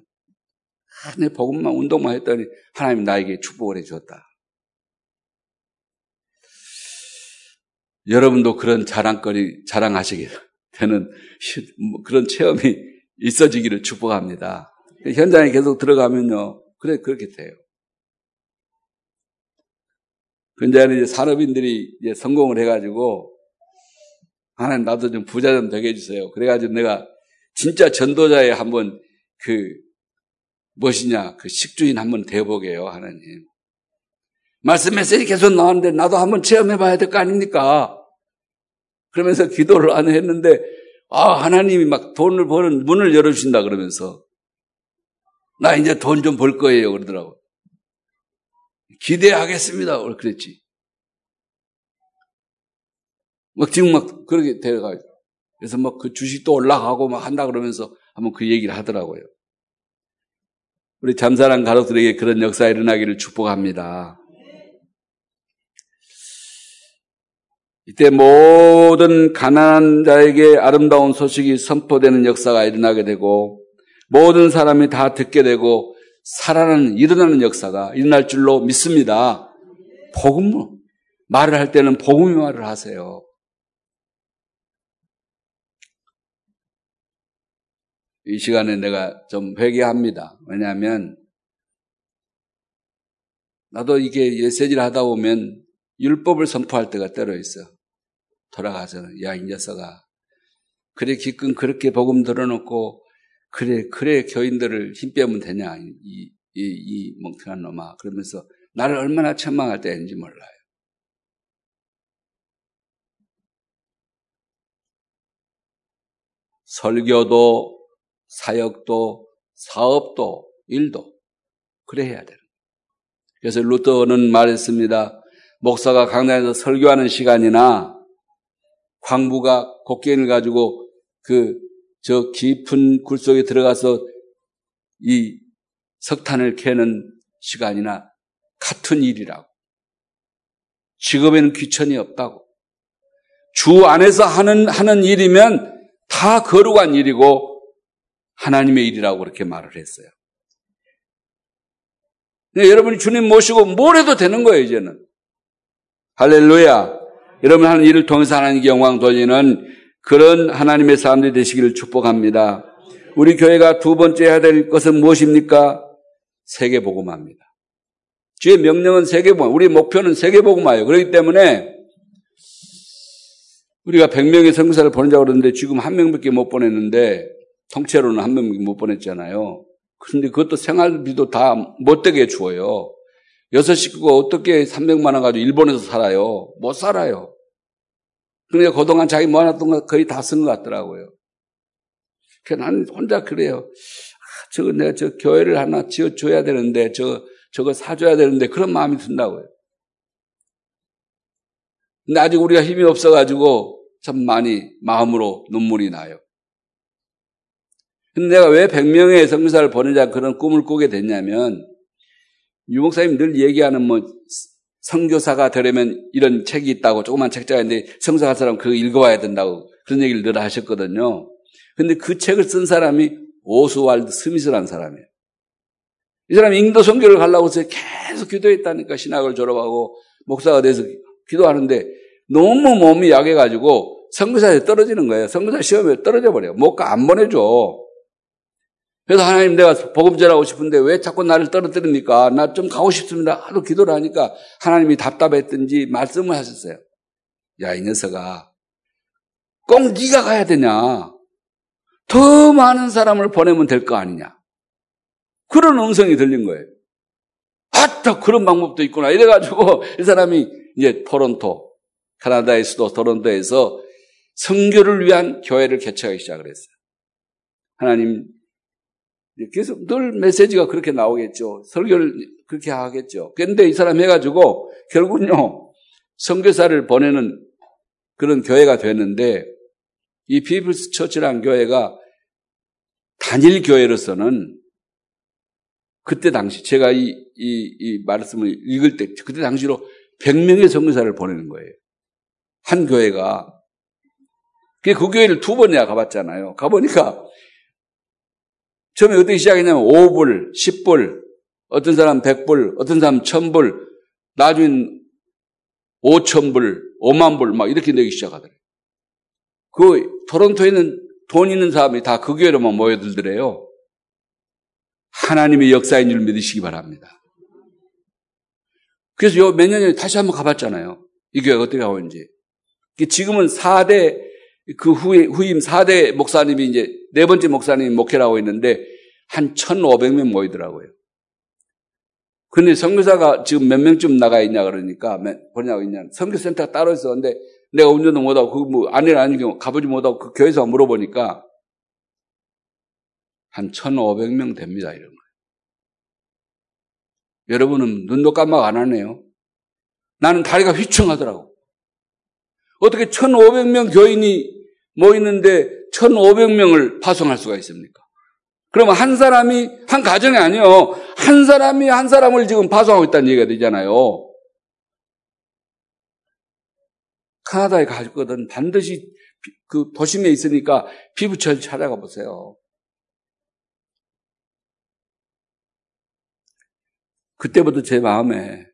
아, 내 복음만 운동만 했더니 하나님 나에게 축복을 해주었다. 여러분도 그런 자랑거리, 자랑하시게 되는 뭐 그런 체험이 있어지기를 축복합니다. 현장에 계속 들어가면요. 그래, 그렇게 돼요. 근데 이제 산업인들이 이제 성공을 해가지고, 하나님 나도 좀 부자 좀 되게 해주세요. 그래가지고 내가 진짜 전도자에 한번 그, 무엇이냐, 그 식주인 한번 되어보게요, 하나님. 말씀 메시지 계속 나왔는데 나도 한번 체험해봐야 될 거 아닙니까? 그러면서 기도를 안 했는데, 아, 하나님이 막 돈을 버는 문을 열어주신다 그러면서. 나 이제 돈 좀 벌 거예요. 그러더라고. 기대하겠습니다. 그랬지. 막 지금 막 그렇게 데려가요. 그래서 막 그 주식도 올라가고 막 한다 그러면서 한번 그 얘기를 하더라고요. 우리 잠사랑 가족들에게 그런 역사 일어나기를 축복합니다. 이때 모든 가난한 자에게 아름다운 소식이 선포되는 역사가 일어나게 되고 모든 사람이 다 듣게 되고 살아나는 일어나는 역사가 일어날 줄로 믿습니다. 복음 말을 할 때는 복음의 말을 하세요. 이 시간에 내가 좀 회개합니다. 왜냐하면 나도 이게 예세지를 하다 보면 율법을 선포할 때가 때로 있어. 돌아가서 야 이 녀석아 그래 기껏 그렇게 복음 들어놓고 그래 그래 교인들을 힘 빼면 되냐 이, 이, 이 멍청한 놈아 그러면서 나를 얼마나 천망할 때인지 몰라요. 설교도 사역도 사업도 일도 그래 해야 되는 그래서 루터는 말했습니다. 목사가 강단에서 설교하는 시간이나 광부가 곡괭이를 가지고 그 저 깊은 굴 속에 들어가서 이 석탄을 캐는 시간이나 같은 일이라고. 직업에는 귀천이 없다고. 주 안에서 하는, 하는 일이면 다 거룩한 일이고 하나님의 일이라고 그렇게 말을 했어요. 네, 여러분이 주님 모시고 뭘 해도 되는 거예요, 이제는. 할렐루야. 여러분 하는 일을 통해서 하나님께 영광 돌리는 그런 하나님의 사람들이 되시기를 축복합니다. 우리 교회가 두 번째 해야 될 것은 무엇입니까? 세계복음화입니다. 주의 명령은 세계복음, 우리 목표는 세계복음화예요. 그렇기 때문에 우리가 100명의 성사를 보내자고 그러는데 지금 한 명밖에 못 보냈는데 통째로는 한 명밖에 못 보냈잖아요. 그런데 그것도 생활비도 다 못되게 주어요. 여섯 식구가 어떻게 300만 원 가지고 일본에서 살아요? 못 살아요. 그러니까 그동안 자기 모아놨던 거 거의 다 쓴 것 같더라고요. 그래서 나는 혼자 그래요. 아, 저거 내가 저 교회를 하나 지어줘야 되는데, 저, 저거 사줘야 되는데, 그런 마음이 든다고요. 근데 아직 우리가 힘이 없어가지고 참 많이 마음으로 눈물이 나요. 근데 내가 왜 100명의 성교사를 보내자 그런 꿈을 꾸게 됐냐면, 유목사님 늘 얘기하는 뭐, 성교사가 되려면 이런 책이 있다고 조그만 책자가 있는데 성사할 사람 그거 읽어와야 된다고 그런 얘기를 늘 하셨거든요. 근데 그 책을 쓴 사람이 오스왈드 스미스라는 사람이에요. 이 사람이 인도 선교를 가려고 해서 계속 기도했다니까 신학을 졸업하고 목사가 돼서 기도하는데 너무 몸이 약해가지고 선교사에 떨어지는 거예요. 선교사 시험에 떨어져 버려요. 못 가 안 보내줘. 그래서 하나님 내가 복음 전하고 싶은데 왜 자꾸 나를 떨어뜨립니까? 나 좀 가고 싶습니다. 하도 기도를 하니까 하나님이 답답했든지 말씀을 하셨어요. 야, 이 녀석아. 꼭 네가 가야 되냐? 더 많은 사람을 보내면 될 거 아니냐? 그런 음성이 들린 거예요. 아따, 그런 방법도 있구나. 이래가지고 이 사람이 이제 토론토, 카나다의 수도 토론토에서 성교를 위한 교회를 개척하기 시작을 했어요. 하나님 계속 늘 메시지가 그렇게 나오겠죠. 설교를 그렇게 하겠죠. 그런데 이 사람 해가지고 결국은요, 선교사를 보내는 그런 교회가 되는데 이 비블스 처치라는 교회가 단일 교회로서는 그때 당시 제가 이, 이, 이 말씀을 읽을 때 그때 당시로 100명의 선교사를 보내는 거예요. 한 교회가. 그 교회를 두 번이나 가봤잖아요. 가보니까 처음에 어떻게 시작했냐면 5불, 10불, 어떤 사람 100불, 어떤 사람 1000불, 나중엔 5천불, 5만불 막 이렇게 내기 시작하더래요. 그 토론토에는 돈 있는 사람이 다 그 교회로만 모여들더래요. 하나님의 역사인 줄 믿으시기 바랍니다. 그래서 요 몇 년 전에 다시 한번 가봤잖아요. 이 교회가 어떻게 하고 있는지. 지금은 4대 그 후에, 후임 4대 목사님이 이제 네 번째 목사님이 목회를 하고 있는데 한 1,500명 모이더라고요. 근데 선교사가 지금 몇 명쯤 나가 있냐 그러니까 뭐냐고 있냐. 선교센터가 따로 있어. 근데 내가 운전도 못하고 그뭐 아니라 아닌 경우 가보지 못하고 그 교회에서 물어보니까 한 1,500명 됩니다. 이런 거예요. 여러분은 눈도 깜빡 안 하네요. 나는 다리가 휘청하더라고. 어떻게 1,500명 교인이 모이는데 1,500명을 파송할 수가 있습니까? 그러면 한 사람이, 한 가정이 아니요. 한 사람이 한 사람을 지금 파송하고 있다는 얘기가 되잖아요. 카나다에 가거든 반드시 그 도심에 있으니까 피부철 찾아가 보세요. 그때부터 제 마음에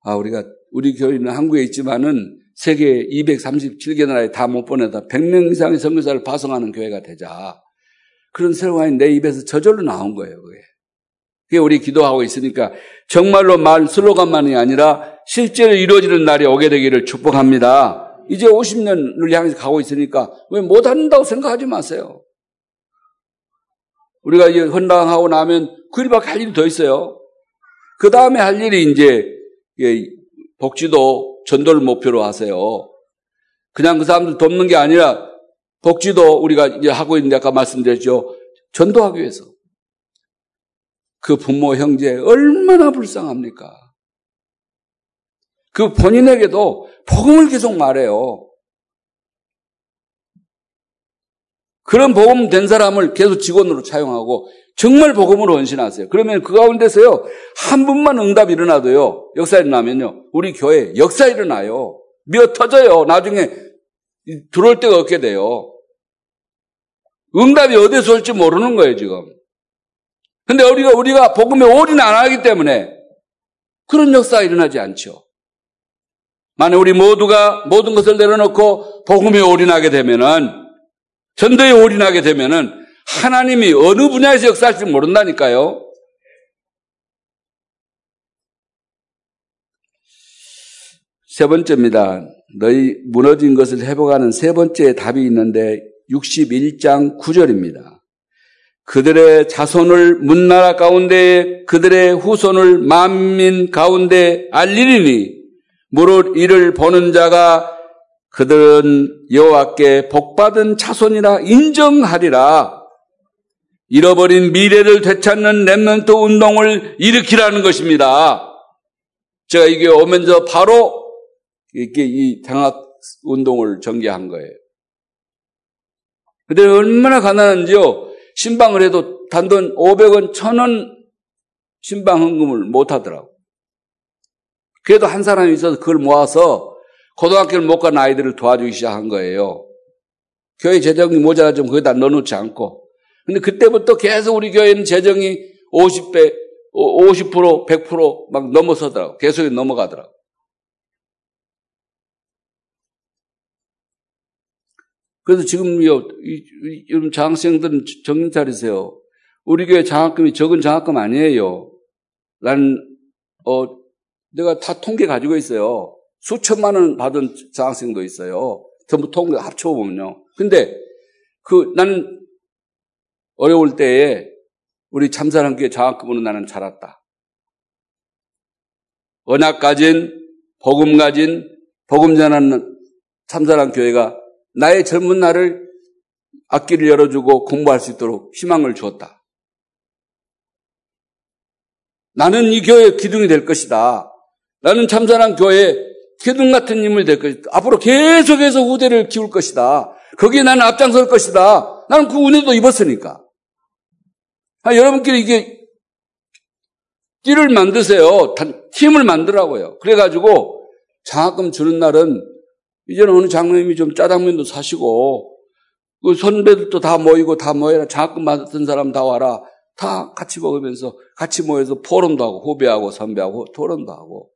아 우리가 우리 교회는 한국에 있지만은 세계 237개 나라에 다 못 보내다 100명 이상의 선교사를 파송하는 교회가 되자. 그런 생각이 내 입에서 저절로 나온 거예요, 그게. 그게 우리 기도하고 있으니까 정말로 말 슬로건만이 아니라 실제로 이루어지는 날이 오게 되기를 축복합니다. 이제 50년을 향해서 가고 있으니까 왜 못한다고 생각하지 마세요. 우리가 이제 헌당하고 나면 9일밖에 할 일이 더 있어요. 그 다음에 할 일이 이제 복지도 전도를 목표로 하세요. 그냥 그 사람들 돕는 게 아니라 복지도 우리가 이제 하고 있는데 아까 말씀드렸죠. 전도하기 위해서. 그 부모, 형제 얼마나 불쌍합니까? 그 본인에게도 복음을 계속 말해요. 그런 복음 된 사람을 계속 직원으로 차용하고 정말 복음으로 헌신하세요. 그러면 그 가운데서요 한 분만 응답 일어나도요 역사 일어나면요 우리 교회 역사 일어나요. 미어 터져요. 나중에 들어올 데가 없게 돼요. 응답이 어디서 올지 모르는 거예요 지금. 근데 우리가 우리가 복음에 올인 안 하기 때문에 그런 역사가 일어나지 않죠. 만약 우리 모두가 모든 것을 내려놓고 복음에 올인하게 되면은 전도에 올인하게 되면은 하나님이 어느 분야에서 역사할지 모른다니까요. 세 번째입니다. 너희 무너진 것을 회복하는 세 번째 답이 있는데 61장 9절입니다. 그들의 자손을 문나라 가운데 그들의 후손을 만민 가운데 알리리니 무릇 이를 보는 자가 그들은 여호와께 복받은 자손이라 인정하리라. 잃어버린 미래를 되찾는 랩런트 운동을 일으키라는 것입니다. 제가 이게 오면서 바로 이렇게 이 장학 운동을 전개한 거예요. 그때 얼마나 가난한지요. 신방을 해도 단돈 500원, 1000원 신방 헌금을 못 하더라고. 그래도 한 사람이 있어서 그걸 모아서 고등학교를 못 간 아이들을 도와주기 시작한 거예요. 교회 재정이 모자라지면 거기다 넣어놓지 않고. 근데 그때부터 계속 우리 교회는 재정이 50배, 50%, 100%막 넘어서더라고. 계속 넘어가더라고. 그래서 지금 요, 요즘 장학생들은 정신 차리세요. 우리 교회 장학금이 적은 장학금 아니에요. 난, 어, 내가 다 통계 가지고 있어요. 수천만 원 받은 장학생도 있어요. 전부 통계 합쳐보면요. 근데 그 나는 어려울 때에 우리 참사랑교회 장학금으로 나는 자랐다. 언약 가진, 복음 가진, 복음 전하는 참사랑 교회가 나의 젊은 날을 악기를 열어주고 공부할 수 있도록 희망을 주었다. 나는 이 교회의 기둥이 될 것이다. 나는 참사랑 교회 기둥 같은 인물이 될 것이다. 앞으로 계속해서 후대를 키울 것이다. 거기에 나는 앞장설 것이다. 나는 그 은혜도 입었으니까. 아, 여러분끼리 이게 띠를 만드세요. 팀을 만들라고요. 그래가지고 장학금 주는 날은 이제는 어느 장로님이 좀 짜장면도 사시고 그 선배들도 다 모이고 다 모여라. 장학금 받았던 사람 다 와라. 다 같이 먹으면서 같이 모여서 포럼도 하고 후배하고 선배하고 토론도 하고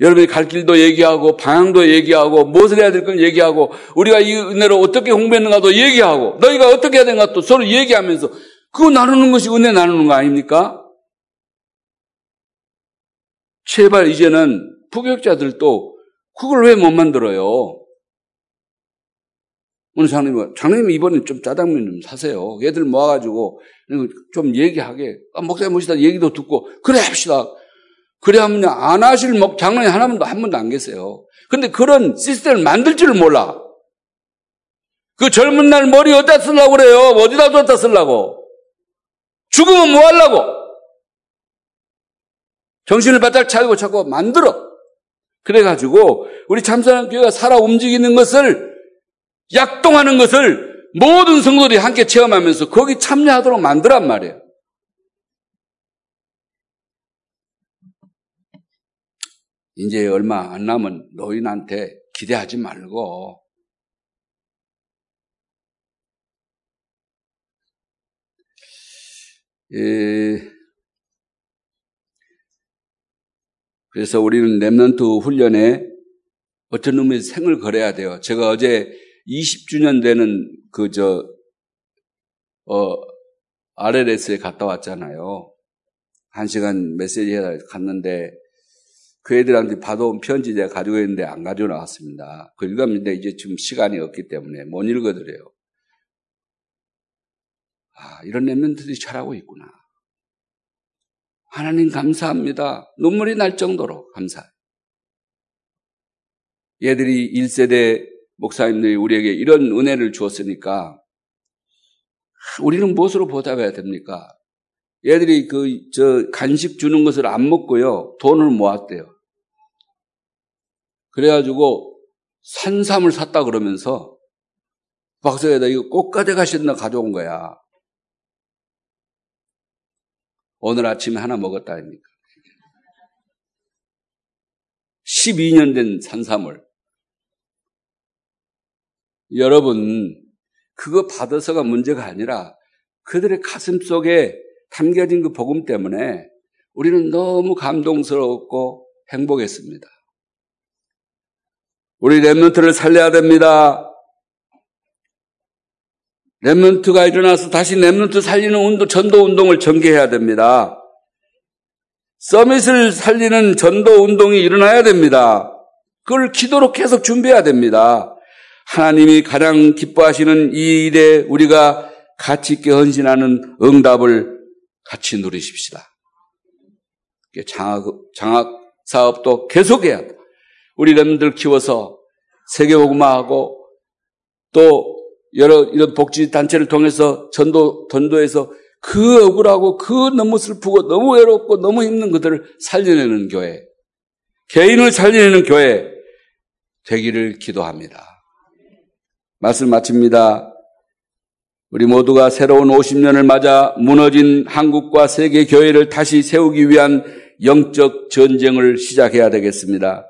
여러분이 갈 길도 얘기하고 방향도 얘기하고 무엇을 해야 될 건 얘기하고 우리가 이 은혜로 어떻게 홍보했는가도 얘기하고 너희가 어떻게 해야 되는가 또 서로 얘기하면서 그거 나누는 것이 은혜 나누는 거 아닙니까? 제발 이제는 부교육자들도 그걸 왜 못 만들어요? 오늘 장로님, 장로님 이번에 좀 짜장면 좀 사세요. 애들 모아가지고 좀 얘기하게. 아, 목사님 모시다 얘기도 듣고 그래 합시다. 그래 하면 안 하실 장로님 하나만도 한 번도 안 계세요. 근데 그런 시스템을 만들 줄을 몰라. 그 젊은 날 머리 어디다 쓰려고 그래요? 어디다 뒀다 쓰려고? 죽으면 뭐 하려고? 정신을 바짝 차리고 자꾸 만들어. 그래가지고 우리 참사랑 교회가 살아 움직이는 것을 약동하는 것을 모든 성도들이 함께 체험하면서 거기 참여하도록 만들란 말이에요. 이제 얼마 안 남은 노인한테 기대하지 말고 예, 그래서 우리는 랩런트 훈련에 어떤 의미에서 생을 걸어야 돼요. 제가 어제 20주년 되는 그, 저, 어, RLS에 갔다 왔잖아요. 한 시간 메시지 해 갔는데 그 애들한테 받아온 편지 제가 가지고 있는데 안 가지고 나왔습니다. 그 읽었는데 이제 지금 시간이 없기 때문에 못 읽어드려요. 아, 이런 랩런트들이 잘하고 있구나. 하나님 감사합니다. 눈물이 날 정도로 감사해요. 얘들이 1세대 목사님들이 우리에게 이런 은혜를 주었으니까 우리는 무엇으로 보답해야 됩니까? 얘들이 그, 저, 간식 주는 것을 안 먹고요. 돈을 모았대요. 그래가지고 산삼을 샀다 그러면서 박사에다 이거 꼭 가져가신다 가져온 거야. 오늘 아침에 하나 먹었다 아닙니까? 12년 된 산삼을. 여러분, 그거 받아서가 문제가 아니라 그들의 가슴 속에 담겨진 그 복음 때문에 우리는 너무 감동스럽고 행복했습니다. 우리 랩런트를 살려야 됩니다. 랩런트가 일어나서 다시 랩런트 살리는 운동, 전도 운동을 전개해야 됩니다. 서밋을 살리는 전도 운동이 일어나야 됩니다. 그걸 기도로 계속 준비해야 됩니다. 하나님이 가장 기뻐하시는 이 일에 우리가 가치 있게 헌신하는 응답을 같이 누리십시다. 장학, 장학 사업도 계속해야 돼. 우리 렘들 키워서 세계복음화하고 또 여러 이런 복지 단체를 통해서 전도 전도해서 그 억울하고 그 너무 슬프고 너무 외롭고 너무 힘든 그들을 살려내는 교회, 개인을 살려내는 교회 되기를 기도합니다. 말씀 마칩니다. 우리 모두가 새로운 50년을 맞아 무너진 한국과 세계 교회를 다시 세우기 위한 영적 전쟁을 시작해야 되겠습니다.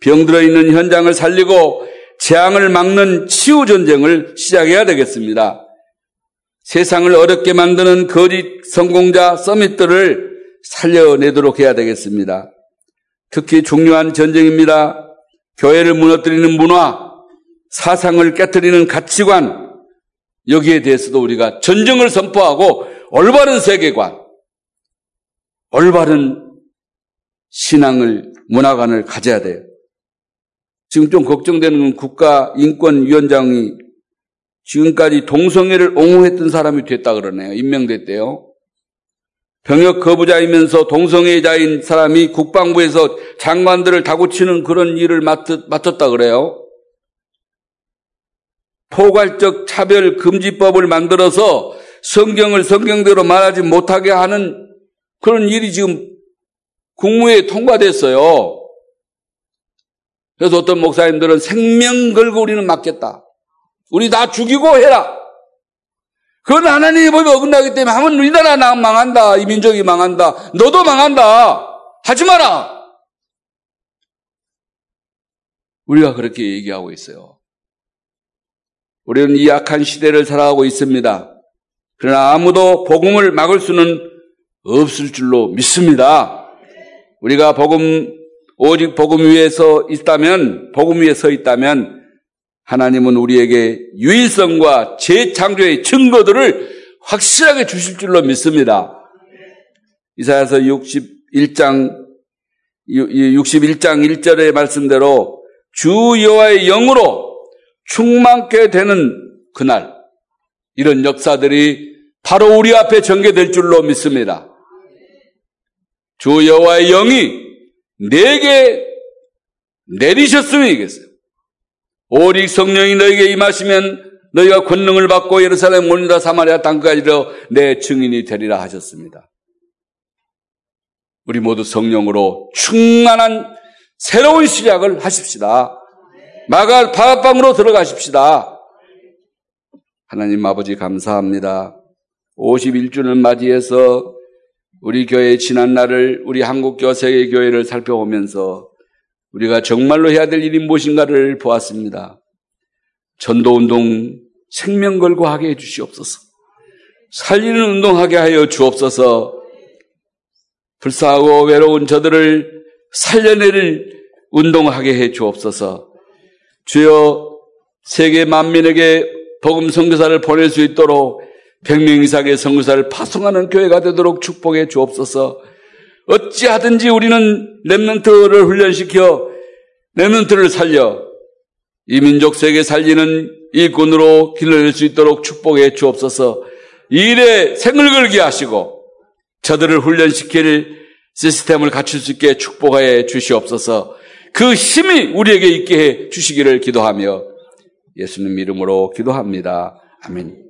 병들어 있는 현장을 살리고 재앙을 막는 치유 전쟁을 시작해야 되겠습니다. 세상을 어렵게 만드는 거짓 성공자 서밋들을 살려내도록 해야 되겠습니다. 특히 중요한 전쟁입니다. 교회를 무너뜨리는 문화, 사상을 깨뜨리는 가치관, 여기에 대해서도 우리가 전쟁을 선포하고 올바른 세계관, 올바른 신앙을, 문화관을 가져야 돼요. 지금 좀 걱정되는 건 국가인권위원장이 지금까지 동성애를 옹호했던 사람이 됐다 그러네요. 임명됐대요. 병역 거부자이면서 동성애자인 사람이 국방부에서 장관들을 다구치는 그런 일을 맡았, 맡았다 그래요. 포괄적 차별 금지법을 만들어서 성경을 성경대로 말하지 못하게 하는 그런 일이 지금 국무회에 통과됐어요. 그래서 어떤 목사님들은 생명 걸고 우리는 맡겠다. 우리 다 죽이고 해라. 그건 하나님의 법이 어긋나기 때문에 하면 우리나라 나 망한다. 이 민족이 망한다. 너도 망한다. 하지 마라. 우리가 그렇게 얘기하고 있어요. 우리는 이 악한 시대를 살아가고 있습니다. 그러나 아무도 복음을 막을 수는 없을 줄로 믿습니다. 우리가 복음 오직 복음 위에 서 있다면, 복음 위에 서 있다면, 하나님은 우리에게 유일성과 재창조의 증거들을 확실하게 주실 줄로 믿습니다. 이사야서 61장, 61장 1절의 말씀대로 주 여호와의 영으로 충만케 되는 그날, 이런 역사들이 바로 우리 앞에 전개될 줄로 믿습니다. 주 여호와의 영이 내게 내리셨으면 이겠어요. 오직 성령이 너에게 임하시면 너희가 권능을 받고 예루살렘 온유다 사마리아 땅까지로 내 증인이 되리라 하셨습니다. 우리 모두 성령으로 충만한 새로운 시작을 하십시다. 마갈 파업방으로 들어가십시다. 하나님 아버지 감사합니다. 51주를 맞이해서 우리 교회의 지난 날을 우리 한국 교 세계교회를 살펴보면서 우리가 정말로 해야 될 일이 무엇인가를 보았습니다. 전도 운동 생명 걸고 하게 해 주시옵소서. 살리는 운동하게 하여 주옵소서. 불쌍하고 외로운 저들을 살려내릴 운동하게 해 주옵소서. 주여 세계 만민에게 복음 선교사를 보낼 수 있도록 100명 이상의 선교사를 파송하는 교회가 되도록 축복해 주옵소서. 어찌하든지 우리는 랩런트를 훈련시켜 랩런트를 살려 이 민족 세계 살리는 일꾼으로 길러낼 수 있도록 축복해 주옵소서. 이 일에 생을 걸게 하시고 저들을 훈련시킬 시스템을 갖출 수 있게 축복해 주시옵소서. 그 힘이 우리에게 있게 해 주시기를 기도하며 예수님 이름으로 기도합니다. 아멘.